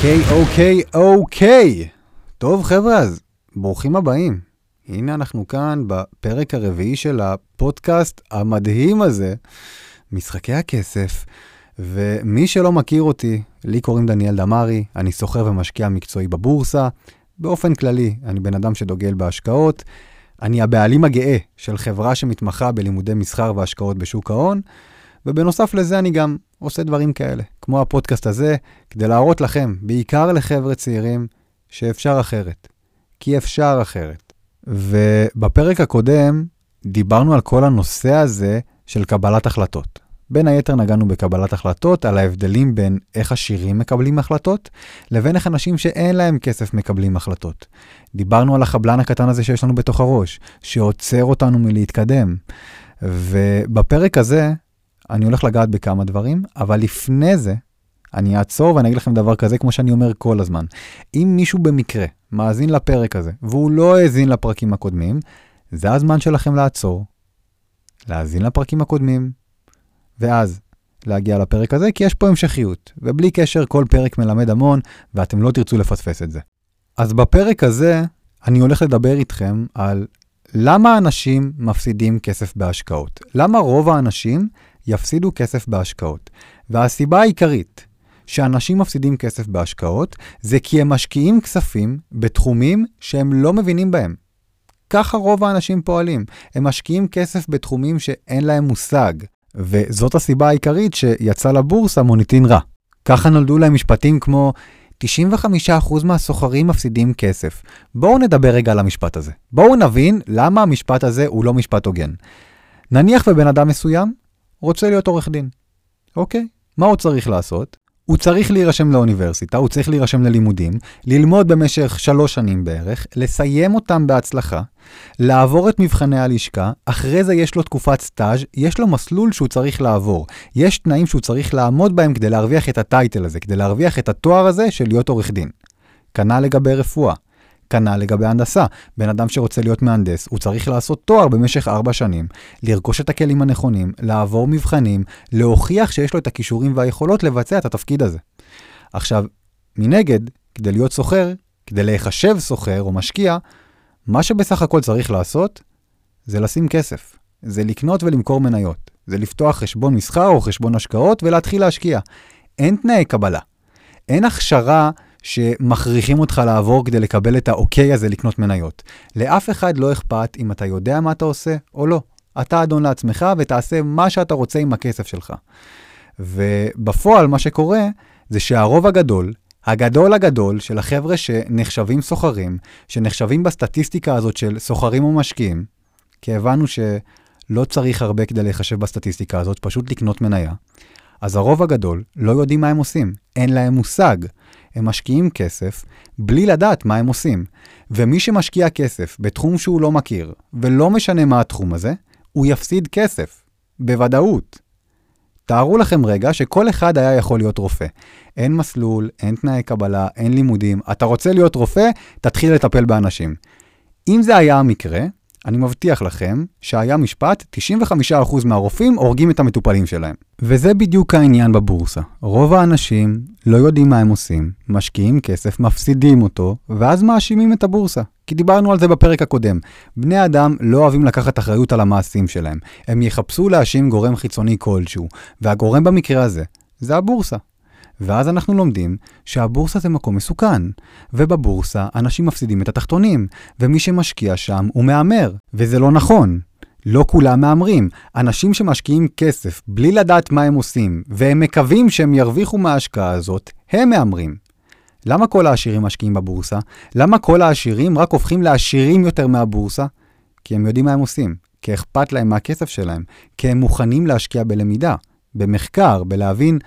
אוקיי, אוקיי, אוקיי. טוב, חבר'ה, אז ברוכים הבאים. הנה אנחנו כאן בפרק הרביעי של הפודקאסט המדהים הזה, משחקי הכסף. ומי שלא מכיר אותי, לי קוראים דניאל דמארי, אני סוחר ומשקיע מקצועי בבורסה. באופן כללי, אני בן אדם שדוגל בהשקעות. אני הבעלים הגאה של חברה שמתמחה בלימודי מסחר והשקעות בשוק ההון, ובנוסף לזה אני גם עושה דברים כאלה, כמו הפודקאסט הזה, כדי להראות לכם, בעיקר לחבר'ה צעירים, שאפשר אחרת. כי אפשר אחרת. ובפרק הקודם דיברנו על כל הנושא הזה של קבלת החלטות. בין היתר נגענו בקבלת החלטות, על ההבדלים בין איך עשירים מקבלים החלטות, לבין איך אנשים שאין להם כסף מקבלים החלטות. דיברנו על החבלן הקטן הזה שיש לנו בתוך הראש, שעוצר אותנו מלהתקדם. ובפרק הזה אני הולך לגעת בכמה דברים, אבל לפני זה, אני אעצור ואני אגיד לכם דבר כזה, כמו שאני אומר כל הזמן. אם מישהו במקרה מאזין לפרק הזה, והוא לא האזין לפרקים הקודמים, זה הזמן שלכם לעצור, להאזין לפרקים הקודמים, ואז להגיע לפרק הזה, כי יש פה המשכיות, ובלי קשר כל פרק מלמד המון, ואתם לא תרצו לפספס את זה. אז בפרק הזה, אני הולך לדבר איתכם על למה אנשים מפסידים כסף בהשקעות. למה רוב האנשים יפסידו כסף בהשקעות. והסיבה העיקרית שאנשים מפסידים כסף בהשקעות, זה כי הם משקיעים כספים בתחומים שהם לא מבינים בהם. ככה רוב האנשים פועלים. הם משקיעים כסף בתחומים שאין להם מושג. וזאת הסיבה העיקרית שיצא לבורסה מוניטין רע. ככה נולדו להם משפטים כמו 95% מהסוחרים מפסידים כסף. בואו נדבר רגע על המשפט הזה. בואו נבין למה המשפט הזה הוא לא משפט הוגן. נניח ובן אדם מסוים רוצה להיות עורך דין. אוקיי, מה הוא צריך לעשות? הוא צריך להירשם לאוניברסיטה, הוא צריך להירשם ללימודים, ללמוד במשך שלוש שנים בערך, לסיים אותם בהצלחה, לעבור את מבחני הלשכה, אחרי זה יש לו תקופת סטאז', יש לו מסלול שהוא צריך לעבור. יש תנאים שהוא צריך לעמוד בהם כדי להרוויח את הטייטל הזה, כדי להרוויח את התואר הזה של להיות עורך דין. כנ"ל לגבי רפואה. כנ"ל לגבי הנדסה. בן אדם שרוצה להיות מהנדס, הוא צריך לעשות תואר במשך ארבע שנים, לרכוש את הכלים הנכונים, לעבור מבחנים, להוכיח שיש לו את הכישורים והיכולות לבצע את התפקיד הזה. עכשיו, מנגד, כדי להיות סוחר, כדי להיחשב סוחר או משקיע, מה שבסך הכל צריך לעשות, זה לשים כסף. זה לקנות ולמכור מניות. זה לפתוח חשבון מסחר או חשבון השקעות ולהתחיל להשקיע. אין תנאי קבלה. אין הכשרה שמכריחים אותך לעבור כדי לקבל את האוקיי הזה לקנות מניות. לאף אחד לא אכפת אם אתה יודע מה אתה עושה או לא. אתה אדון לעצמך ותעשה מה שאתה רוצה עם הכסף שלך. ובפועל מה שקורה זה שהרוב הגדול, הגדול הגדול של החבר'ה שנחשבים סוחרים, שנחשבים בסטטיסטיקה הזאת של סוחרים או משקיעים, כי הבנו שלא צריך הרבה כדי להיחשב בסטטיסטיקה הזאת, פשוט לקנות מניה. אז הרוב הגדול לא יודעים מה הם עושים, אין להם מושג. הם משקיעים כסף בלי לדעת מה הם עושים. ומי שמשקיע כסף בתחום שהוא לא מכיר, ולא משנה מה התחום הזה, הוא יפסיד כסף, בוודאות. תארו לכם רגע שכל אחד היה יכול להיות רופא. אין מסלול, אין תנאי קבלה, אין לימודים. אתה רוצה להיות רופא, תתחיל לטפל באנשים. אם זה היה המקרה, אני מבטיח לכם שהיה משפט, 95% מהרופאים הורגים את המטופלים שלהם. וזה בדיוק העניין בבורסה. רוב האנשים לא יודעים מה הם עושים, משקיעים כסף, מפסידים אותו, ואז מאשימים את הבורסה. כי דיברנו על זה בפרק הקודם. בני אדם לא אוהבים לקחת אחריות על המעשים שלהם. הם יחפשו להאשים גורם חיצוני כלשהו, והגורם במקרה הזה זה הבורסה. ואז אנחנו לומדים שהבורסה זה מקום מסוכן, ובבורסה אנשים מפסידים את התחתונים, ומי שמשקיע שם הוא מהמר, וזה לא נכון. לא כולם מהמרים. אנשים שמשקיעים כסף בלי לדעת מה הם עושים, והם מקווים שהם ירוויחו מההשקעה הזאת, הם מהמרים. למה כל העשירים משקיעים בבורסה? למה כל העשירים רק הופכים לעשירים יותר מהבורסה? כי הם יודעים מה הם עושים, כי אכפת להם מהכסף שלהם, כי הם מוכנים להשקיע בלמידה, במחקר, בלהבין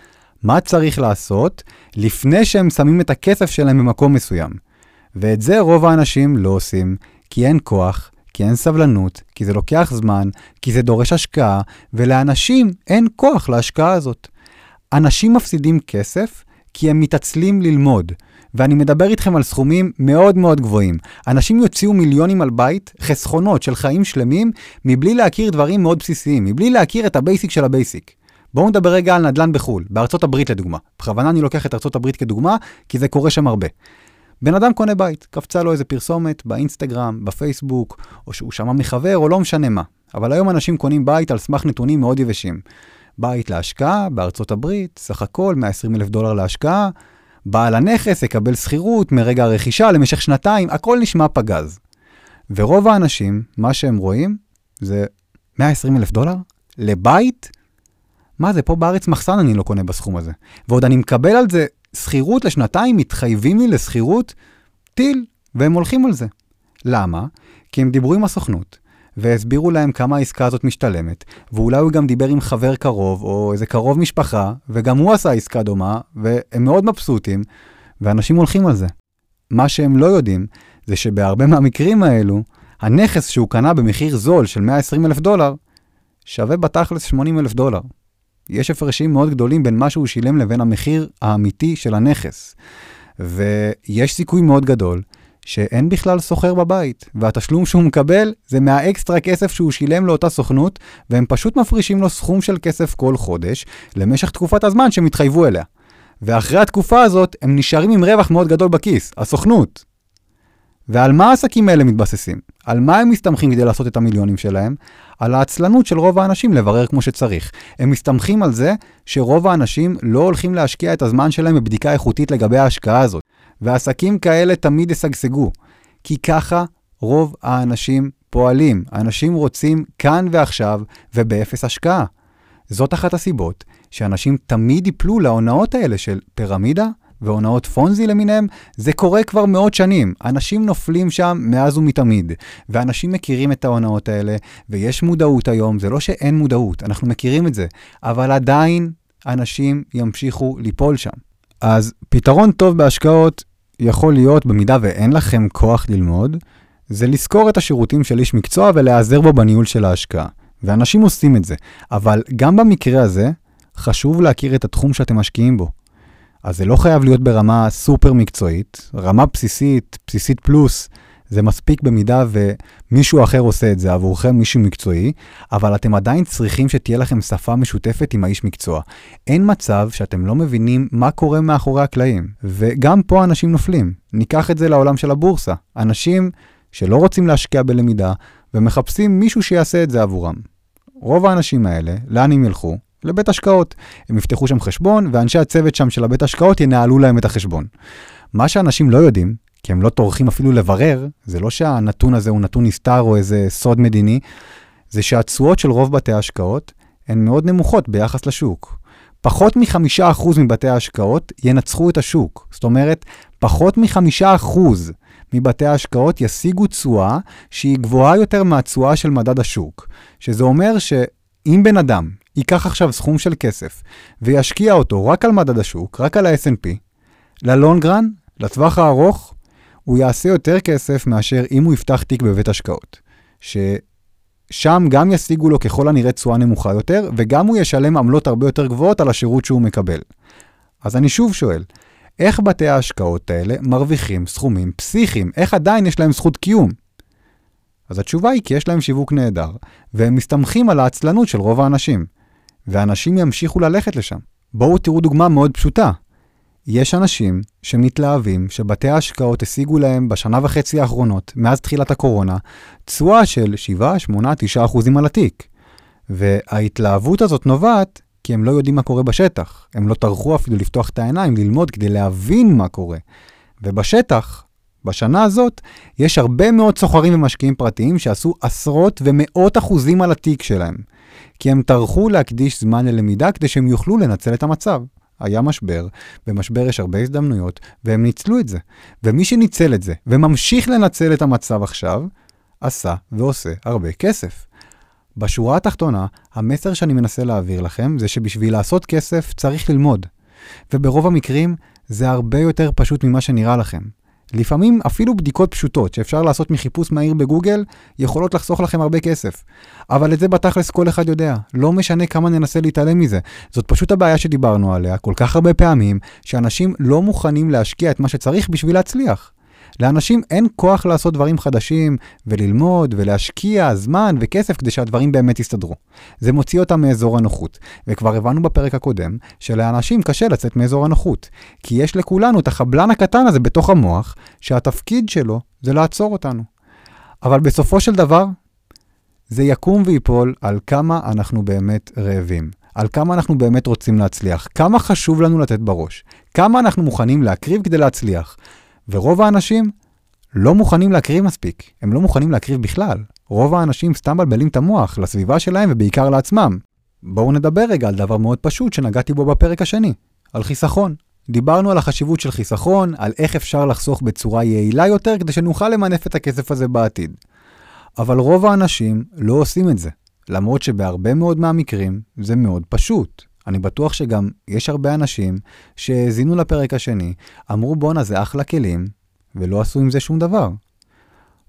מה צריך לעשות לפני שהם שמים את הכסף שלהם במקום מסוים. ואת זה רוב האנשים לא עושים, כי אין כוח, כי אין סבלנות, כי זה לוקח זמן, כי זה דורש השקעה, ולאנשים אין כוח להשקעה הזאת. אנשים מפסידים כסף כי הם מתעצלים ללמוד. ואני מדבר איתכם על סכומים מאוד מאוד גבוהים. אנשים יוציאו מיליונים על בית, חסכונות של חיים שלמים, מבלי להכיר דברים מאוד בסיסיים, מבלי להכיר את ה basic של ה basic. בואו נדבר רגע על נדל"ן בחו"ל, בארצות הברית לדוגמה. בכוונה אני לוקח את ארצות הברית כדוגמה, כי זה קורה שם הרבה. בן אדם קונה בית, קפצה לו איזה פרסומת באינסטגרם, בפייסבוק, או שהוא שמע מחבר, או לא משנה מה. אבל היום אנשים קונים בית על סמך נתונים מאוד יבשים. בית להשקעה בארצות הברית, סך הכל 120 אלף דולר להשקעה, בעל הנכס יקבל שכירות מרגע הרכישה למשך שנתיים, הכל נשמע פגז. ורוב האנשים, מה שהם רואים זה 120 אלף דולר לבית? מה זה, פה בארץ מחסן אני לא קונה בסכום הזה. ועוד אני מקבל על זה שכירות לשנתיים, מתחייבים לי לשכירות טיל, והם הולכים על זה. למה? כי הם דיברו עם הסוכנות, והסבירו להם כמה העסקה הזאת משתלמת, ואולי הוא גם דיבר עם חבר קרוב, או איזה קרוב משפחה, וגם הוא עשה עסקה דומה, והם מאוד מבסוטים, ואנשים הולכים על זה. מה שהם לא יודעים, זה שבהרבה מהמקרים האלו, הנכס שהוא קנה במחיר זול של 120 אלף דולר, שווה בתכלס 80 אלף דולר. יש הפרשים מאוד גדולים בין מה שהוא שילם לבין המחיר האמיתי של הנכס. ויש סיכוי מאוד גדול שאין בכלל סוחר בבית, והתשלום שהוא מקבל זה מהאקסטרה כסף שהוא שילם לאותה סוכנות, והם פשוט מפרישים לו סכום של כסף כל חודש, למשך תקופת הזמן שהם התחייבו אליה. ואחרי התקופה הזאת, הם נשארים עם רווח מאוד גדול בכיס, הסוכנות. ועל מה העסקים האלה מתבססים? על מה הם מסתמכים כדי לעשות את המיליונים שלהם? על העצלנות של רוב האנשים לברר כמו שצריך. הם מסתמכים על זה שרוב האנשים לא הולכים להשקיע את הזמן שלהם בבדיקה איכותית לגבי ההשקעה הזאת. ועסקים כאלה תמיד ישגשגו, כי ככה רוב האנשים פועלים. האנשים רוצים כאן ועכשיו ובאפס השקעה. זאת אחת הסיבות שאנשים תמיד ייפלו להונאות האלה של פירמידה והונאות פונזי למיניהם, זה קורה כבר מאות שנים. אנשים נופלים שם מאז ומתמיד, ואנשים מכירים את ההונאות האלה, ויש מודעות היום, זה לא שאין מודעות, אנחנו מכירים את זה, אבל עדיין אנשים ימשיכו ליפול שם. אז פתרון טוב בהשקעות יכול להיות, במידה ואין לכם כוח ללמוד, זה לשכור את השירותים של איש מקצוע ולהיעזר בו בניהול של ההשקעה. ואנשים עושים את זה, אבל גם במקרה הזה, חשוב להכיר את התחום שאתם משקיעים בו. אז זה לא חייב להיות ברמה סופר מקצועית, רמה בסיסית, בסיסית פלוס, זה מספיק במידה ומישהו אחר עושה את זה עבורכם, מישהו מקצועי, אבל אתם עדיין צריכים שתהיה לכם שפה משותפת עם האיש מקצוע. אין מצב שאתם לא מבינים מה קורה מאחורי הקלעים, וגם פה אנשים נופלים. ניקח את זה לעולם של הבורסה. אנשים שלא רוצים להשקיע בלמידה ומחפשים מישהו שיעשה את זה עבורם. רוב האנשים האלה, לאן הם ילכו? לבית השקעות. הם יפתחו שם חשבון, ואנשי הצוות שם של הבית השקעות ינהלו להם את החשבון. מה שאנשים לא יודעים, כי הם לא טורחים אפילו לברר, זה לא שהנתון הזה הוא נתון נסתר או איזה סוד מדיני, זה שהתשואות של רוב בתי ההשקעות הן מאוד נמוכות ביחס לשוק. פחות מחמישה אחוז מבתי ההשקעות ינצחו את השוק. זאת אומרת, פחות מחמישה אחוז מבתי ההשקעות ישיגו תשואה שהיא גבוהה יותר מהתשואה של מדד השוק. שזה אומר שאם בן אדם ייקח עכשיו סכום של כסף וישקיע אותו רק על מדד השוק, רק על ה-S&P, ללונגרן, לטווח הארוך, הוא יעשה יותר כסף מאשר אם הוא יפתח תיק בבית השקעות. ששם גם ישיגו לו ככל הנראה תשואה נמוכה יותר, וגם הוא ישלם עמלות הרבה יותר גבוהות על השירות שהוא מקבל. אז אני שוב שואל, איך בתי ההשקעות האלה מרוויחים סכומים פסיכיים? איך עדיין יש להם זכות קיום? אז התשובה היא כי יש להם שיווק נהדר, והם מסתמכים על העצלנות של רוב האנשים. ואנשים ימשיכו ללכת לשם. בואו תראו דוגמה מאוד פשוטה. יש אנשים שמתלהבים שבתי ההשקעות השיגו להם בשנה וחצי האחרונות, מאז תחילת הקורונה, תשואה של 7, 8, 9 אחוזים על התיק. וההתלהבות הזאת נובעת כי הם לא יודעים מה קורה בשטח. הם לא טרחו אפילו לפתוח את העיניים, ללמוד כדי להבין מה קורה. ובשטח, בשנה הזאת, יש הרבה מאוד סוחרים ומשקיעים פרטיים שעשו עשרות ומאות אחוזים על התיק שלהם. כי הם טרחו להקדיש זמן ללמידה כדי שהם יוכלו לנצל את המצב. היה משבר, במשבר יש הרבה הזדמנויות, והם ניצלו את זה. ומי שניצל את זה, וממשיך לנצל את המצב עכשיו, עשה ועושה הרבה כסף. בשורה התחתונה, המסר שאני מנסה להעביר לכם זה שבשביל לעשות כסף צריך ללמוד. וברוב המקרים זה הרבה יותר פשוט ממה שנראה לכם. לפעמים אפילו בדיקות פשוטות שאפשר לעשות מחיפוש מהיר בגוגל, יכולות לחסוך לכם הרבה כסף. אבל את זה בתכלס כל אחד יודע, לא משנה כמה ננסה להתעלם מזה. זאת פשוט הבעיה שדיברנו עליה כל כך הרבה פעמים, שאנשים לא מוכנים להשקיע את מה שצריך בשביל להצליח. לאנשים אין כוח לעשות דברים חדשים וללמוד ולהשקיע זמן וכסף כדי שהדברים באמת יסתדרו. זה מוציא אותם מאזור הנוחות. וכבר הבנו בפרק הקודם שלאנשים קשה לצאת מאזור הנוחות. כי יש לכולנו את החבלן הקטן הזה בתוך המוח, שהתפקיד שלו זה לעצור אותנו. אבל בסופו של דבר, זה יקום ויפול על כמה אנחנו באמת רעבים. על כמה אנחנו באמת רוצים להצליח, כמה חשוב לנו לתת בראש, כמה אנחנו מוכנים להקריב כדי להצליח. ורוב האנשים לא מוכנים להקריב מספיק, הם לא מוכנים להקריב בכלל. רוב האנשים סתם מבלבלים את המוח לסביבה שלהם ובעיקר לעצמם. בואו נדבר רגע על דבר מאוד פשוט שנגעתי בו בפרק השני, על חיסכון. דיברנו על החשיבות של חיסכון, על איך אפשר לחסוך בצורה יעילה יותר כדי שנוכל למנף את הכסף הזה בעתיד. אבל רוב האנשים לא עושים את זה. למרות שבהרבה מאוד מהמקרים זה מאוד פשוט. אני בטוח שגם יש הרבה אנשים שהאזינו לפרק השני, אמרו בואנה זה אחלה כלים, ולא עשו עם זה שום דבר.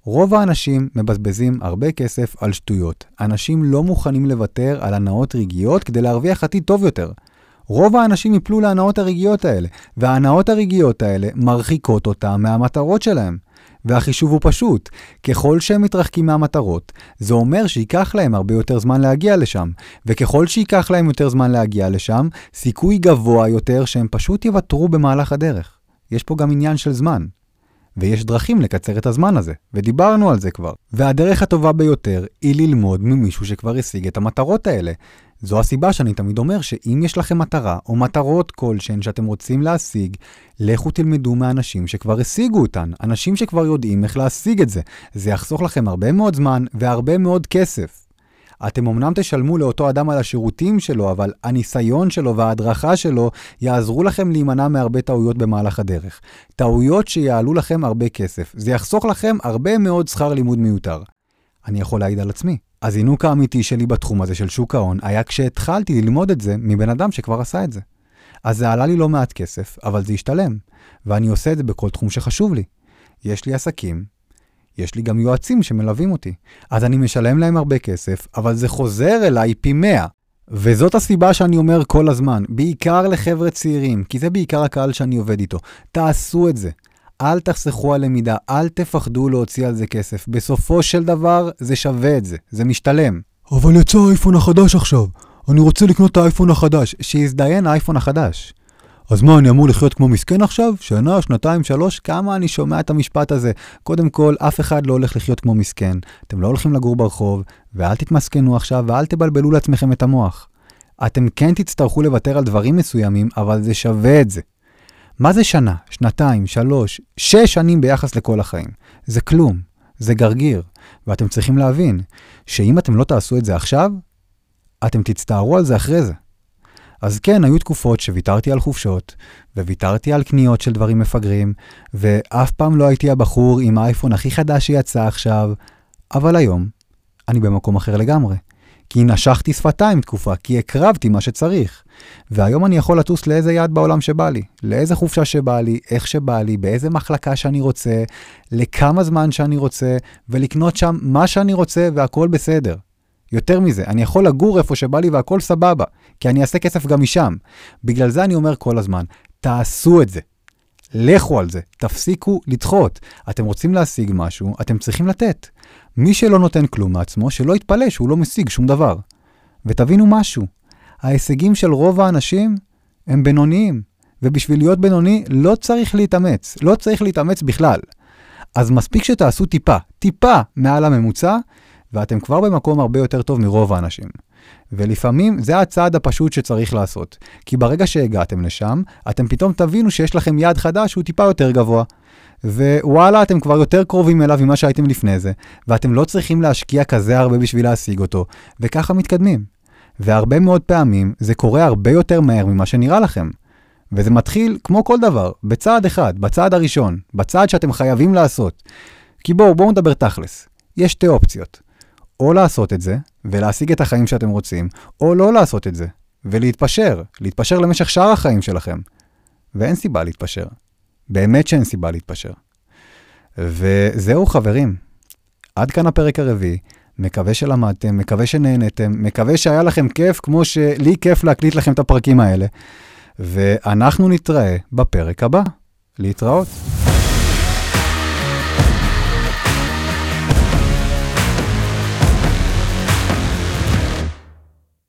רוב האנשים מבזבזים הרבה כסף על שטויות. אנשים לא מוכנים לוותר על הנאות רגעיות כדי להרוויח עתיד טוב יותר. רוב האנשים יפלו להנאות הרגעיות האלה, וההנאות הרגעיות האלה מרחיקות אותם מהמטרות שלהם. והחישוב הוא פשוט, ככל שהם מתרחקים מהמטרות, זה אומר שייקח להם הרבה יותר זמן להגיע לשם, וככל שייקח להם יותר זמן להגיע לשם, סיכוי גבוה יותר שהם פשוט יוותרו במהלך הדרך. יש פה גם עניין של זמן. ויש דרכים לקצר את הזמן הזה, ודיברנו על זה כבר. והדרך הטובה ביותר היא ללמוד ממישהו שכבר השיג את המטרות האלה. זו הסיבה שאני תמיד אומר שאם יש לכם מטרה או מטרות כלשהן שאתם רוצים להשיג, לכו תלמדו מאנשים שכבר השיגו אותן, אנשים שכבר יודעים איך להשיג את זה. זה יחסוך לכם הרבה מאוד זמן והרבה מאוד כסף. אתם אמנם תשלמו לאותו אדם על השירותים שלו, אבל הניסיון שלו וההדרכה שלו יעזרו לכם להימנע מהרבה טעויות במהלך הדרך. טעויות שיעלו לכם הרבה כסף. זה יחסוך לכם הרבה מאוד שכר לימוד מיותר. אני יכול להעיד על עצמי. הזינוק האמיתי שלי בתחום הזה של שוק ההון היה כשהתחלתי ללמוד את זה מבן אדם שכבר עשה את זה. אז זה עלה לי לא מעט כסף, אבל זה השתלם, ואני עושה את זה בכל תחום שחשוב לי. יש לי עסקים, יש לי גם יועצים שמלווים אותי. אז אני משלם להם הרבה כסף, אבל זה חוזר אליי פי 100. וזאת הסיבה שאני אומר כל הזמן, בעיקר לחבר'ה צעירים, כי זה בעיקר הקהל שאני עובד איתו. תעשו את זה. אל תחסכו על למידה, אל תפחדו להוציא על זה כסף. בסופו של דבר, זה שווה את זה, זה משתלם. אבל יצא האייפון החדש עכשיו. אני רוצה לקנות את האייפון החדש. שיזדיין האייפון החדש. אז מה, אני אמור לחיות כמו מסכן עכשיו? שנה, שנתיים, שלוש? כמה אני שומע את המשפט הזה. קודם כל, אף אחד לא הולך לחיות כמו מסכן. אתם לא הולכים לגור ברחוב, ואל תתמסכנו עכשיו, ואל תבלבלו לעצמכם את המוח. אתם כן תצטרכו לוותר על דברים מסוימים, אבל זה שווה את זה. מה זה שנה, שנתיים, שלוש, שש שנים ביחס לכל החיים? זה כלום, זה גרגיר. ואתם צריכים להבין שאם אתם לא תעשו את זה עכשיו, אתם תצטערו על זה אחרי זה. אז כן, היו תקופות שוויתרתי על חופשות, וויתרתי על קניות של דברים מפגרים, ואף פעם לא הייתי הבחור עם האייפון הכי חדש שיצא עכשיו, אבל היום אני במקום אחר לגמרי. כי נשכתי שפתיים תקופה, כי הקרבתי מה שצריך. והיום אני יכול לטוס לאיזה יעד בעולם שבא לי, לאיזה חופשה שבא לי, איך שבא לי, באיזה מחלקה שאני רוצה, לכמה זמן שאני רוצה, ולקנות שם מה שאני רוצה והכל בסדר. יותר מזה, אני יכול לגור איפה שבא לי והכל סבבה, כי אני אעשה כסף גם משם. בגלל זה אני אומר כל הזמן, תעשו את זה. לכו על זה, תפסיקו לדחות. אתם רוצים להשיג משהו, אתם צריכים לתת. מי שלא נותן כלום מעצמו, שלא יתפלא שהוא לא משיג שום דבר. ותבינו משהו, ההישגים של רוב האנשים הם בינוניים, ובשביל להיות בינוני לא צריך להתאמץ, לא צריך להתאמץ בכלל. אז מספיק שתעשו טיפה, טיפה מעל הממוצע, ואתם כבר במקום הרבה יותר טוב מרוב האנשים. ולפעמים זה הצעד הפשוט שצריך לעשות. כי ברגע שהגעתם לשם, אתם פתאום תבינו שיש לכם יעד חדש שהוא טיפה יותר גבוה. ווואלה, אתם כבר יותר קרובים אליו ממה שהייתם לפני זה, ואתם לא צריכים להשקיע כזה הרבה בשביל להשיג אותו, וככה מתקדמים. והרבה מאוד פעמים זה קורה הרבה יותר מהר ממה שנראה לכם. וזה מתחיל, כמו כל דבר, בצעד אחד, בצעד הראשון, בצעד שאתם חייבים לעשות. כי בואו, בואו נדבר תכלס. יש שתי אופציות. או לעשות את זה, ולהשיג את החיים שאתם רוצים, או לא לעשות את זה, ולהתפשר, להתפשר למשך שאר החיים שלכם. ואין סיבה להתפשר. באמת שאין סיבה להתפשר. וזהו חברים, עד כאן הפרק הרביעי. מקווה שלמדתם, מקווה שנהנתם, מקווה שהיה לכם כיף כמו שלי כיף להקליט לכם את הפרקים האלה. ואנחנו נתראה בפרק הבא. להתראות.